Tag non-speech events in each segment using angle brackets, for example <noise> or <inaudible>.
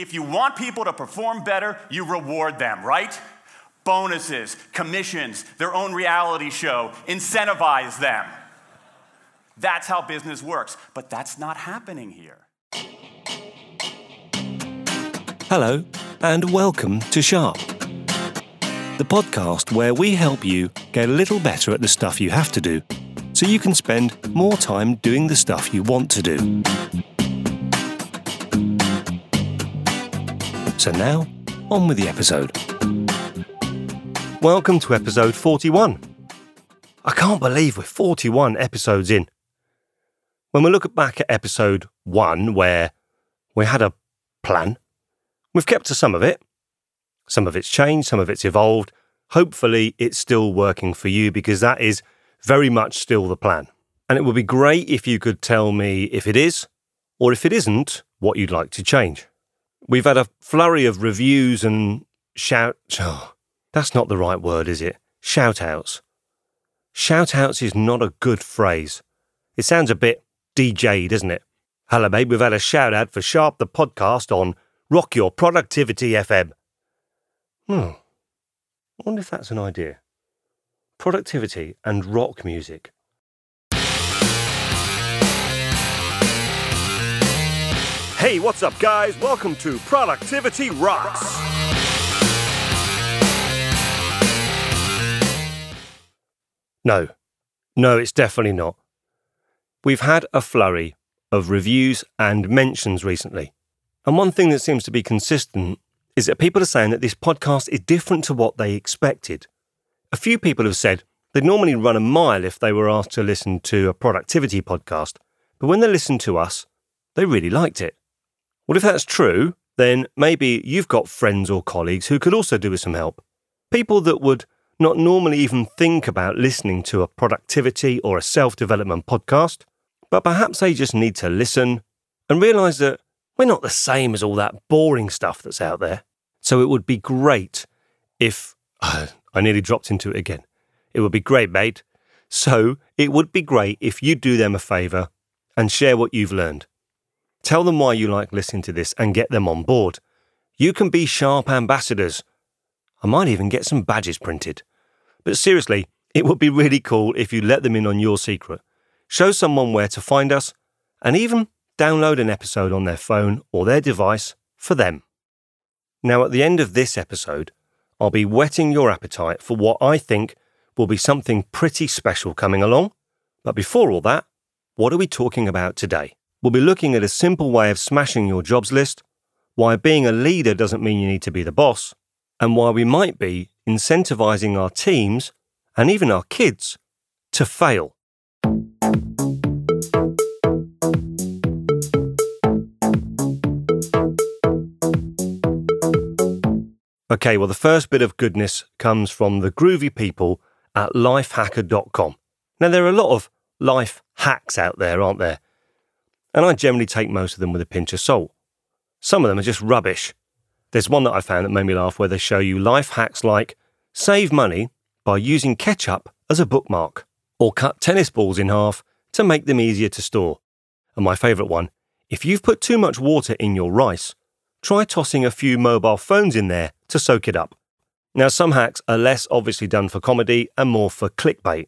If you want people to perform better, you reward them, right? Bonuses, commissions, their own reality show, incentivize them. That's how business works. But that's not happening here. Hello, and welcome to Sharp, the podcast where we help you get a little better at the stuff you have to do so you can spend more time doing the stuff you want to do. So now, on with the episode. Welcome to episode 41. I can't believe we're 41 episodes in. When we look back at episode 1, where we had a plan, we've kept to some of it. Some of it's changed, some of it's evolved. Hopefully, it's still working for you because that is very much still the plan. And it would be great if you could tell me if it is, or if it isn't, what you'd like to change. We've had a flurry of reviews and shout. Oh, that's not the right word, is it? Shout outs. Shout outs is not a good phrase. It sounds a bit DJ, doesn't it? Hello, mate. We've had a shout out for Sharp the podcast on Rock Your Productivity FM. Hmm. I wonder if that's an idea. Productivity and rock music. Hey, what's up, guys? Welcome to Productivity Rocks. No, no, it's definitely not. We've had a flurry of reviews and mentions recently. And one thing that seems to be consistent is that people are saying that this podcast is different to what they expected. A few people have said they'd normally run a mile if they were asked to listen to a productivity podcast, but when they listened to us, they really liked it. Well, if that's true, then maybe you've got friends or colleagues who could also do with some help. People that would not normally even think about listening to a productivity or a self development podcast, but perhaps they just need to listen and realise that we're not the same as all that boring stuff that's out there. So it would be great if. Uh, <sighs> I nearly dropped into it again. It would be great, mate. So it would be great if you do them a favour and share what you've learned. Tell them why you like listening to this and get them on board. You can be sharp ambassadors. I might even get some badges printed. But seriously, it would be really cool if you let them in on your secret. Show someone where to find us and even download an episode on their phone or their device for them. Now, at the end of this episode, I'll be whetting your appetite for what I think will be something pretty special coming along. But before all that, what are we talking about today? We'll be looking at a simple way of smashing your jobs list, why being a leader doesn't mean you need to be the boss, and why we might be incentivizing our teams and even our kids to fail. Okay, well, the first bit of goodness comes from the groovy people at lifehacker.com. Now, there are a lot of life hacks out there, aren't there? And I generally take most of them with a pinch of salt. Some of them are just rubbish. There's one that I found that made me laugh where they show you life hacks like save money by using ketchup as a bookmark, or cut tennis balls in half to make them easier to store. And my favourite one if you've put too much water in your rice, try tossing a few mobile phones in there to soak it up. Now, some hacks are less obviously done for comedy and more for clickbait.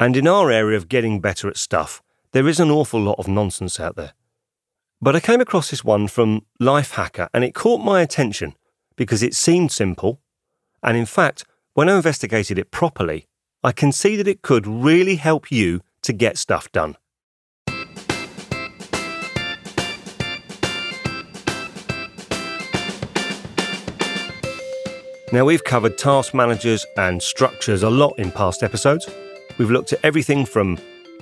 And in our area of getting better at stuff, there is an awful lot of nonsense out there. But I came across this one from Lifehacker and it caught my attention because it seemed simple. And in fact, when I investigated it properly, I can see that it could really help you to get stuff done. Now, we've covered task managers and structures a lot in past episodes. We've looked at everything from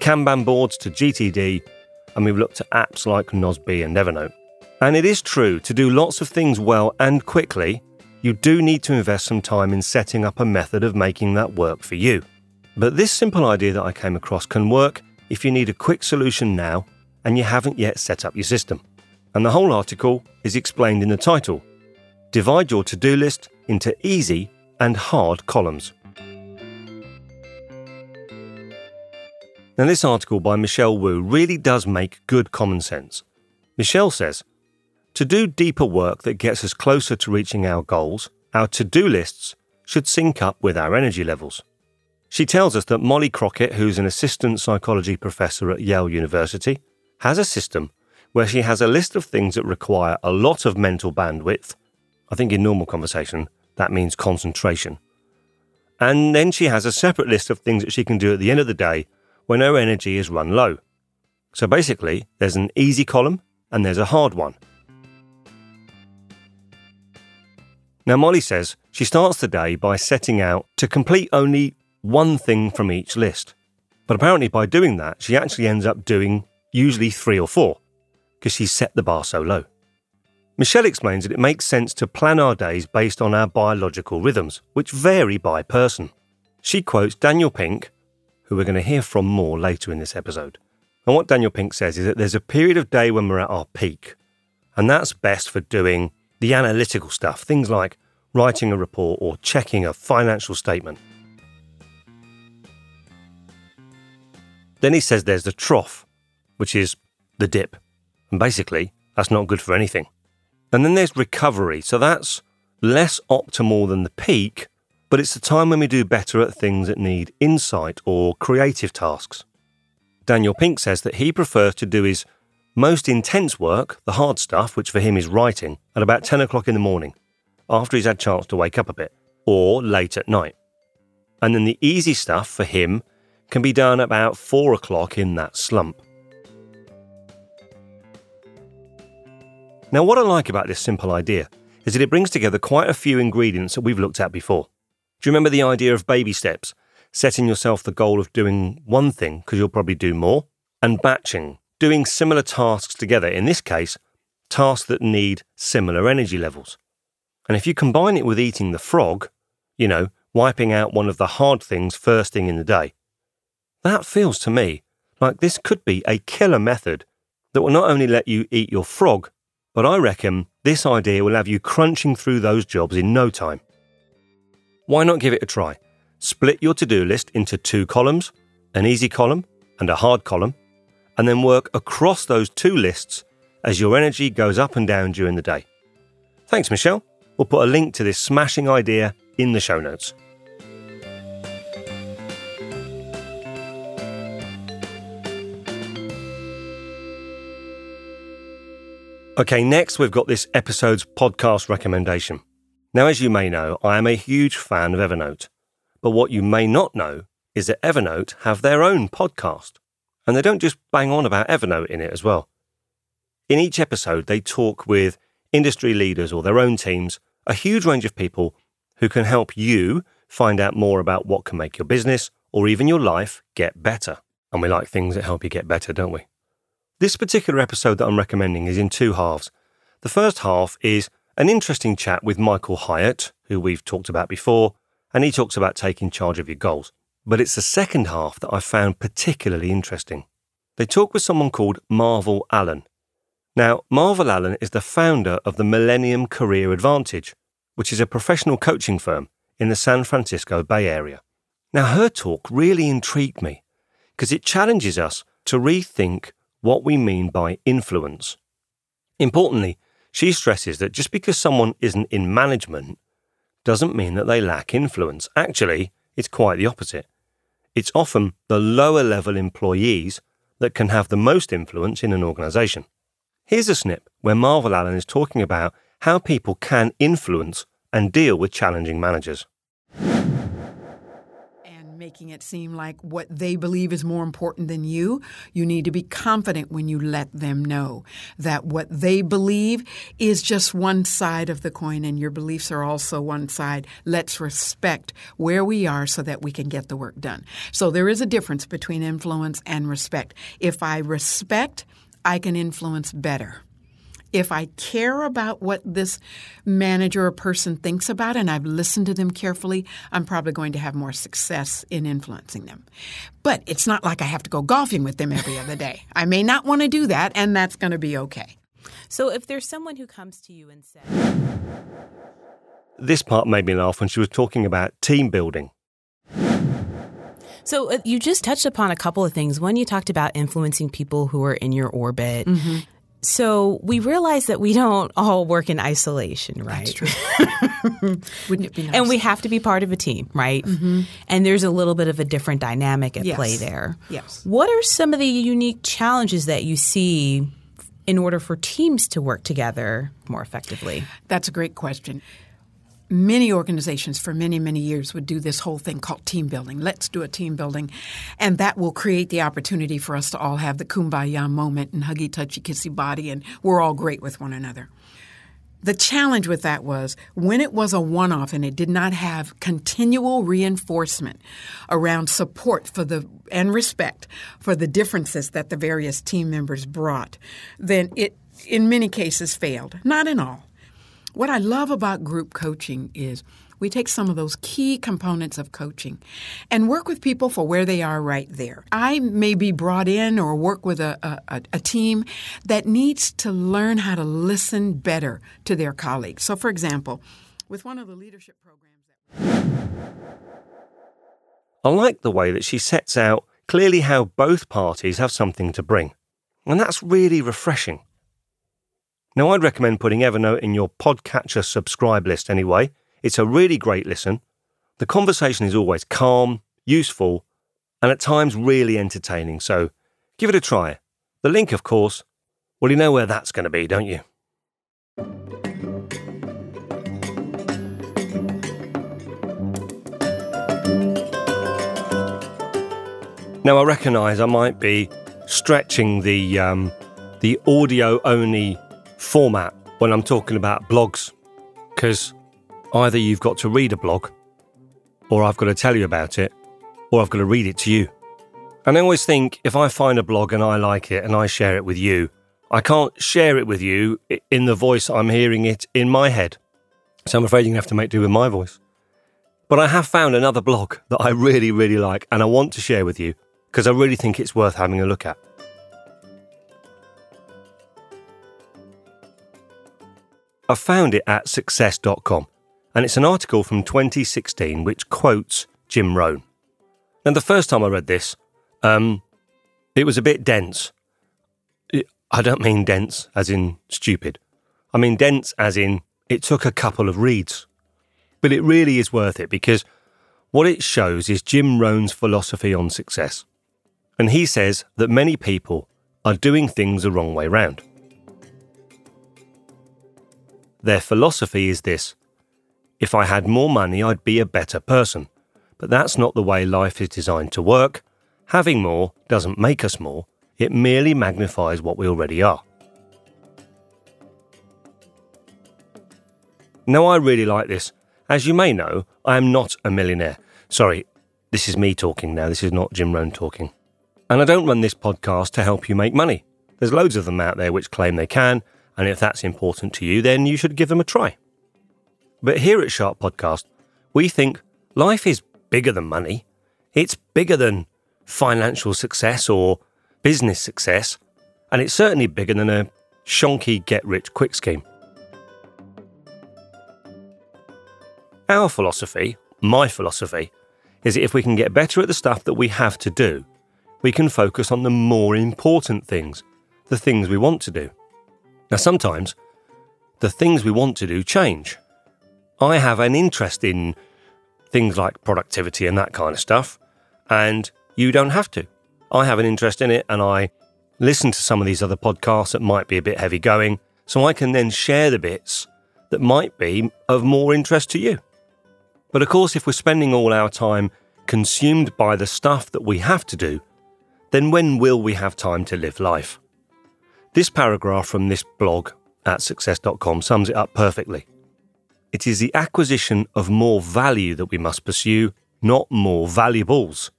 Kanban boards to GTD, and we've looked at apps like Nozbe and Evernote. And it is true, to do lots of things well and quickly, you do need to invest some time in setting up a method of making that work for you. But this simple idea that I came across can work if you need a quick solution now and you haven't yet set up your system. And the whole article is explained in the title. Divide your to do list into easy and hard columns. Now, this article by Michelle Woo really does make good common sense. Michelle says, To do deeper work that gets us closer to reaching our goals, our to do lists should sync up with our energy levels. She tells us that Molly Crockett, who's an assistant psychology professor at Yale University, has a system where she has a list of things that require a lot of mental bandwidth. I think in normal conversation, that means concentration. And then she has a separate list of things that she can do at the end of the day when our energy is run low. So basically, there's an easy column and there's a hard one. Now, Molly says she starts the day by setting out to complete only one thing from each list. But apparently, by doing that, she actually ends up doing usually three or four because she's set the bar so low. Michelle explains that it makes sense to plan our days based on our biological rhythms, which vary by person. She quotes Daniel Pink, who we're going to hear from more later in this episode. And what Daniel Pink says is that there's a period of day when we're at our peak, and that's best for doing the analytical stuff, things like writing a report or checking a financial statement. Then he says there's the trough, which is the dip. And basically, that's not good for anything. And then there's recovery. So that's less optimal than the peak, but it's the time when we do better at things that need insight or creative tasks. Daniel Pink says that he prefers to do his most intense work, the hard stuff, which for him is writing, at about 10 o'clock in the morning, after he's had a chance to wake up a bit, or late at night. And then the easy stuff for him can be done about 4 o'clock in that slump. Now, what I like about this simple idea is that it brings together quite a few ingredients that we've looked at before. Do you remember the idea of baby steps? Setting yourself the goal of doing one thing because you'll probably do more, and batching, doing similar tasks together. In this case, tasks that need similar energy levels. And if you combine it with eating the frog, you know, wiping out one of the hard things first thing in the day, that feels to me like this could be a killer method that will not only let you eat your frog, but I reckon this idea will have you crunching through those jobs in no time. Why not give it a try? Split your to do list into two columns, an easy column and a hard column, and then work across those two lists as your energy goes up and down during the day. Thanks, Michelle. We'll put a link to this smashing idea in the show notes. Okay, next we've got this episode's podcast recommendation. Now, as you may know, I am a huge fan of Evernote. But what you may not know is that Evernote have their own podcast. And they don't just bang on about Evernote in it as well. In each episode, they talk with industry leaders or their own teams, a huge range of people who can help you find out more about what can make your business or even your life get better. And we like things that help you get better, don't we? This particular episode that I'm recommending is in two halves. The first half is an interesting chat with Michael Hyatt, who we've talked about before, and he talks about taking charge of your goals. But it's the second half that I found particularly interesting. They talk with someone called Marvell Allen. Now, Marvell Allen is the founder of the Millennium Career Advantage, which is a professional coaching firm in the San Francisco Bay Area. Now, her talk really intrigued me because it challenges us to rethink what we mean by influence. Importantly, she stresses that just because someone isn't in management doesn't mean that they lack influence. Actually, it's quite the opposite. It's often the lower level employees that can have the most influence in an organisation. Here's a snip where Marvell Allen is talking about how people can influence and deal with challenging managers making it seem like what they believe is more important than you. You need to be confident when you let them know that what they believe is just one side of the coin and your beliefs are also one side. Let's respect where we are so that we can get the work done. So there is a difference between influence and respect. If I respect, I can influence better if I care about what this manager or person thinks about and I've listened to them carefully, I'm probably going to have more success in influencing them. But it's not like I have to go golfing with them every other day. I may not want to do that, and that's going to be okay. So if there's someone who comes to you and says, This part made me laugh when she was talking about team building. So uh, you just touched upon a couple of things. One, you talked about influencing people who are in your orbit. Mm-hmm So we realize that we don't all work in isolation, right? That's true. <laughs> Wouldn't it be nice? And we have to be part of a team, right? Mm-hmm. And there's a little bit of a different dynamic at Yes. play there. Yes. What are some of the unique challenges that you see in order for teams to work together more effectively? That's a great question. Many organizations for many, many years would do this whole thing called team building. Let's do a team building. And that will create the opportunity for us to all have the kumbaya moment and huggy, touchy, kissy body, and we're all great with one another. The challenge with that was when it was a one off and it did not have continual reinforcement around support for the and respect for the differences that the various team members brought, then it in many cases failed. Not in all. What I love about group coaching is we take some of those key components of coaching and work with people for where they are right there. I may be brought in or work with a, a, a team that needs to learn how to listen better to their colleagues. So, for example, with one of the leadership programs that I like the way that she sets out clearly how both parties have something to bring. And that's really refreshing. Now, I'd recommend putting Evernote in your podcatcher subscribe list anyway. It's a really great listen. The conversation is always calm, useful, and at times really entertaining, so give it a try. The link, of course, well, you know where that's going to be, don't you? Now, I recognise I might be stretching the um, the audio only format when I'm talking about blogs, because either you've got to read a blog, or I've got to tell you about it, or I've got to read it to you. And I always think if I find a blog and I like it and I share it with you, I can't share it with you in the voice I'm hearing it in my head. So I'm afraid you're going to have to make do with my voice. But I have found another blog that I really, really like and I want to share with you because I really think it's worth having a look at. I found it at success.com and it's an article from 2016 which quotes Jim Rohn. Now, the first time I read this, um, it was a bit dense. I don't mean dense as in stupid. I mean dense as in it took a couple of reads. But it really is worth it because what it shows is Jim Rohn's philosophy on success. And he says that many people are doing things the wrong way round. Their philosophy is this if I had more money, I'd be a better person. But that's not the way life is designed to work. Having more doesn't make us more, it merely magnifies what we already are. Now, I really like this. As you may know, I am not a millionaire. Sorry, this is me talking now, this is not Jim Rohn talking. And I don't run this podcast to help you make money. There's loads of them out there which claim they can, and if that's important to you, then you should give them a try. But here at Sharp Podcast, we think life is bigger than money. It's bigger than financial success or business success, and it's certainly bigger than a shonky get rich quick scheme. Our philosophy, my philosophy, is that if we can get better at the stuff that we have to do, we can focus on the more important things, the things we want to do. Now, sometimes the things we want to do change. I have an interest in things like productivity and that kind of stuff, and you don't have to. I have an interest in it, and I listen to some of these other podcasts that might be a bit heavy going, so I can then share the bits that might be of more interest to you. But of course, if we're spending all our time consumed by the stuff that we have to do, then when will we have time to live life? This paragraph from this blog at success.com sums it up perfectly. It is the acquisition of more value that we must pursue, not more valuables.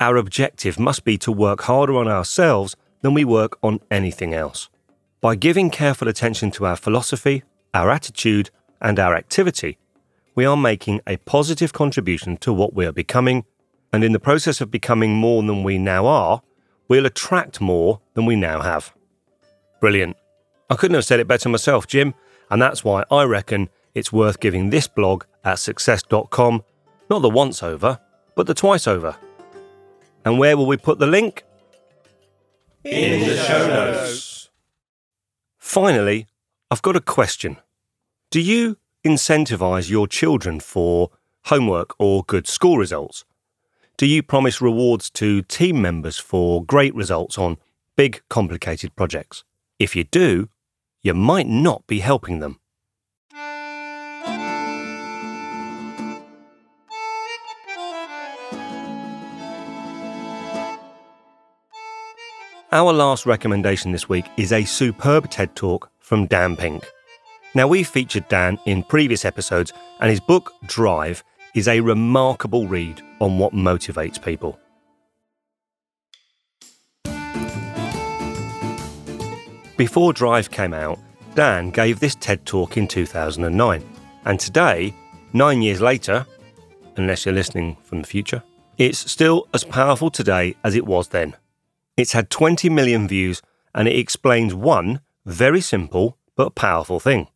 Our objective must be to work harder on ourselves than we work on anything else. By giving careful attention to our philosophy, our attitude, and our activity, we are making a positive contribution to what we are becoming, and in the process of becoming more than we now are, we'll attract more than we now have. Brilliant. I couldn't have said it better myself, Jim, and that's why I reckon it's worth giving this blog at success.com not the once over, but the twice over. And where will we put the link? In the show notes. Finally, I've got a question. Do you incentivize your children for homework or good school results? Do you promise rewards to team members for great results on big, complicated projects? If you do, you might not be helping them. Our last recommendation this week is a superb TED talk from Dan Pink. Now, we've featured Dan in previous episodes, and his book, Drive, is a remarkable read on what motivates people. Before Drive came out, Dan gave this TED talk in 2009. And today, nine years later, unless you're listening from the future, it's still as powerful today as it was then. It's had 20 million views and it explains one very simple but powerful thing.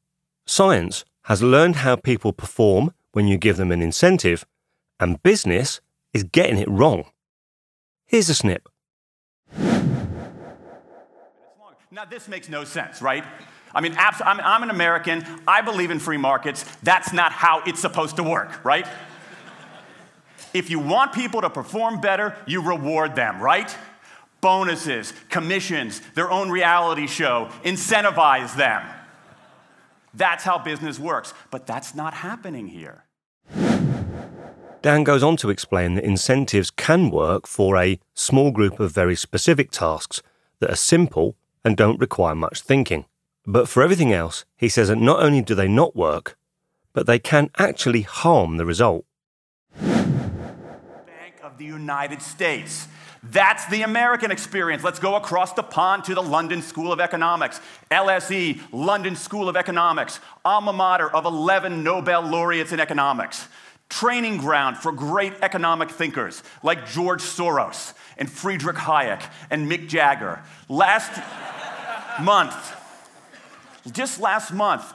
Science has learned how people perform when you give them an incentive, and business is getting it wrong. Here's a snip. Now, this makes no sense, right? I mean, abs- I'm, I'm an American. I believe in free markets. That's not how it's supposed to work, right? if you want people to perform better, you reward them, right? bonuses, commissions, their own reality show, incentivize them. That's how business works. But that's not happening here. Dan goes on to explain that incentives can work for a small group of very specific tasks that are simple and don't require much thinking. But for everything else, he says that not only do they not work, but they can actually harm the result. Bank of the United States that's the American experience. Let's go across the pond to the London School of Economics. LSE, London School of Economics, alma mater of 11 Nobel laureates in economics. Training ground for great economic thinkers like George Soros and Friedrich Hayek and Mick Jagger. Last month, just last month,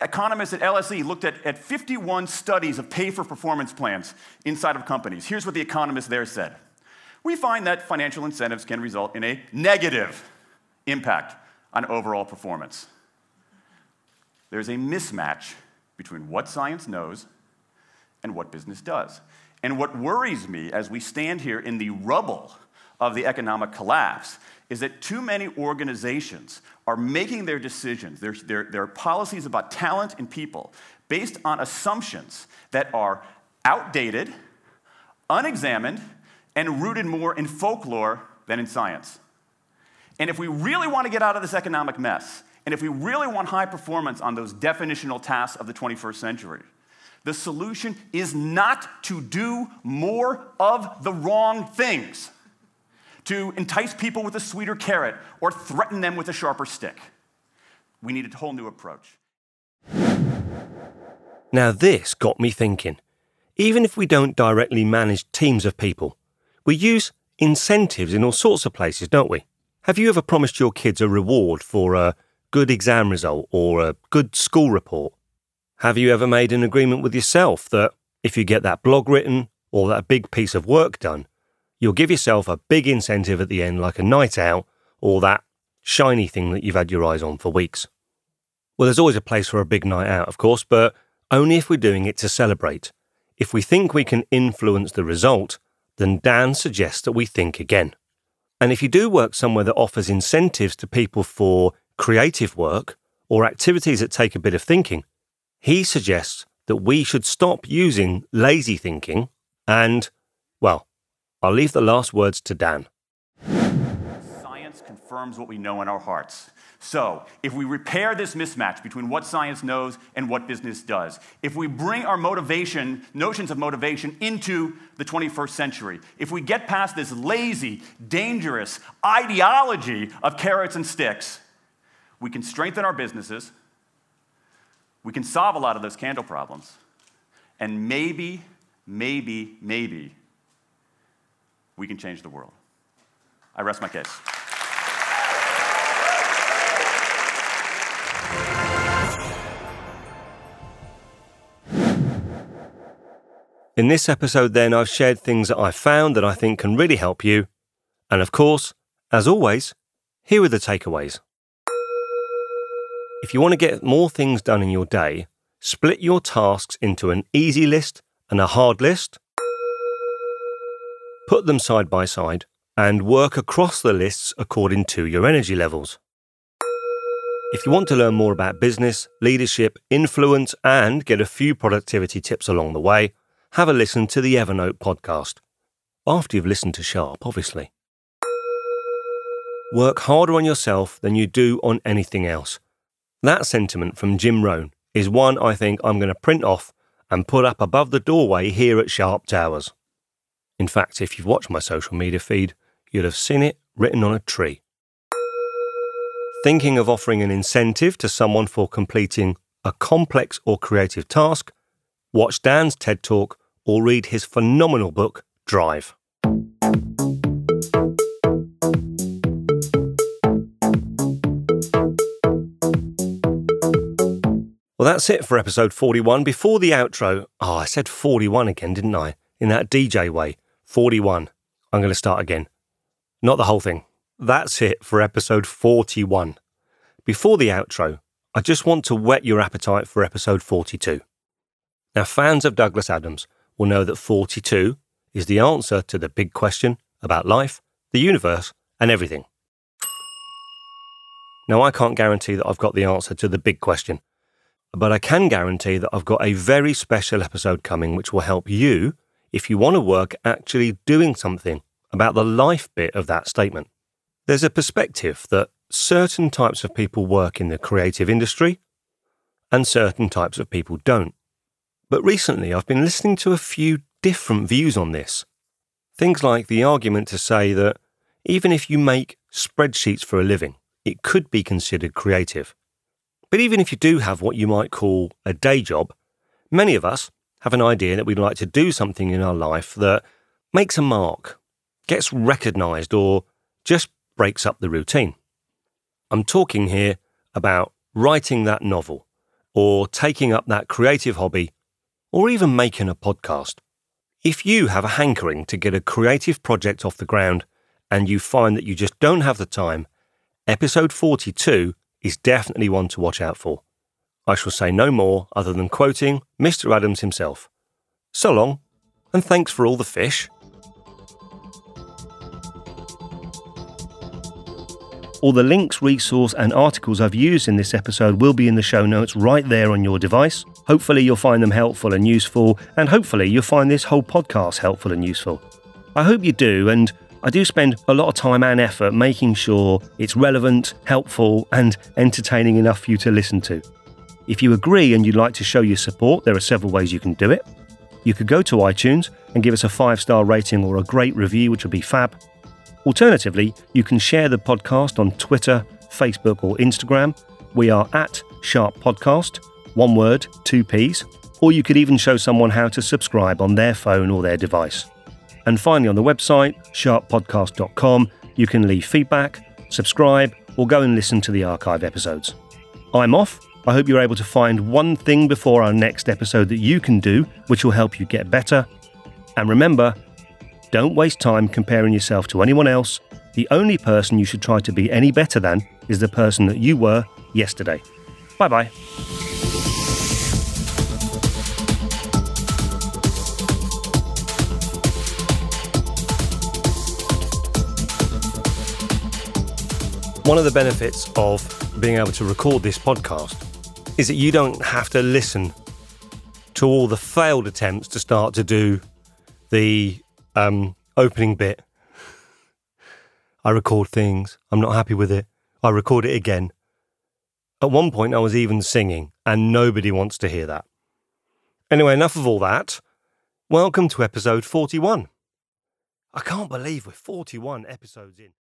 economists at LSE looked at, at 51 studies of pay for performance plans inside of companies. Here's what the economists there said we find that financial incentives can result in a negative impact on overall performance. There's a mismatch between what science knows and what business does. And what worries me as we stand here in the rubble of the economic collapse is that too many organizations are making their decisions, their, their, their policies about talent and people, based on assumptions that are outdated, unexamined, and rooted more in folklore than in science. And if we really want to get out of this economic mess, and if we really want high performance on those definitional tasks of the 21st century, the solution is not to do more of the wrong things, to entice people with a sweeter carrot or threaten them with a sharper stick. We need a whole new approach. Now, this got me thinking. Even if we don't directly manage teams of people, we use incentives in all sorts of places, don't we? Have you ever promised your kids a reward for a good exam result or a good school report? Have you ever made an agreement with yourself that if you get that blog written or that big piece of work done, you'll give yourself a big incentive at the end, like a night out or that shiny thing that you've had your eyes on for weeks? Well, there's always a place for a big night out, of course, but only if we're doing it to celebrate. If we think we can influence the result, then Dan suggests that we think again. And if you do work somewhere that offers incentives to people for creative work or activities that take a bit of thinking, he suggests that we should stop using lazy thinking and, well, I'll leave the last words to Dan. Science confirms what we know in our hearts. So, if we repair this mismatch between what science knows and what business does, if we bring our motivation, notions of motivation, into the 21st century, if we get past this lazy, dangerous ideology of carrots and sticks, we can strengthen our businesses, we can solve a lot of those candle problems, and maybe, maybe, maybe we can change the world. I rest my case. In this episode, then, I've shared things that I found that I think can really help you. And of course, as always, here are the takeaways. If you want to get more things done in your day, split your tasks into an easy list and a hard list. Put them side by side and work across the lists according to your energy levels. If you want to learn more about business, leadership, influence, and get a few productivity tips along the way, have a listen to the Evernote podcast. After you've listened to Sharp, obviously. Work harder on yourself than you do on anything else. That sentiment from Jim Rohn is one I think I'm going to print off and put up above the doorway here at Sharp Towers. In fact, if you've watched my social media feed, you'll have seen it written on a tree. Thinking of offering an incentive to someone for completing a complex or creative task? Watch Dan's TED Talk or read his phenomenal book, Drive. Well, that's it for episode 41. Before the outro, oh, I said 41 again, didn't I? In that DJ way. 41. I'm going to start again. Not the whole thing. That's it for episode 41. Before the outro, I just want to whet your appetite for episode 42. Now, fans of Douglas Adams will know that 42 is the answer to the big question about life, the universe, and everything. Now, I can't guarantee that I've got the answer to the big question, but I can guarantee that I've got a very special episode coming which will help you if you want to work actually doing something about the life bit of that statement. There's a perspective that certain types of people work in the creative industry and certain types of people don't. But recently I've been listening to a few different views on this. Things like the argument to say that even if you make spreadsheets for a living, it could be considered creative. But even if you do have what you might call a day job, many of us have an idea that we'd like to do something in our life that makes a mark, gets recognised, or just breaks up the routine. I'm talking here about writing that novel, or taking up that creative hobby, or even making a podcast. If you have a hankering to get a creative project off the ground and you find that you just don't have the time, episode 42 is definitely one to watch out for. I shall say no more other than quoting Mr. Adams himself. So long, and thanks for all the fish. All the links, resource, and articles I've used in this episode will be in the show notes right there on your device. Hopefully, you'll find them helpful and useful, and hopefully, you'll find this whole podcast helpful and useful. I hope you do, and I do spend a lot of time and effort making sure it's relevant, helpful, and entertaining enough for you to listen to. If you agree and you'd like to show your support, there are several ways you can do it. You could go to iTunes and give us a five star rating or a great review, which would be fab. Alternatively, you can share the podcast on Twitter, Facebook, or Instagram. We are at Sharp Podcast, one word, two P's, or you could even show someone how to subscribe on their phone or their device. And finally, on the website, sharppodcast.com, you can leave feedback, subscribe, or go and listen to the archive episodes. I'm off. I hope you're able to find one thing before our next episode that you can do, which will help you get better. And remember, don't waste time comparing yourself to anyone else. The only person you should try to be any better than is the person that you were yesterday. Bye bye. One of the benefits of being able to record this podcast is that you don't have to listen to all the failed attempts to start to do the um, opening bit. I record things. I'm not happy with it. I record it again. At one point, I was even singing, and nobody wants to hear that. Anyway, enough of all that. Welcome to episode 41. I can't believe we're 41 episodes in.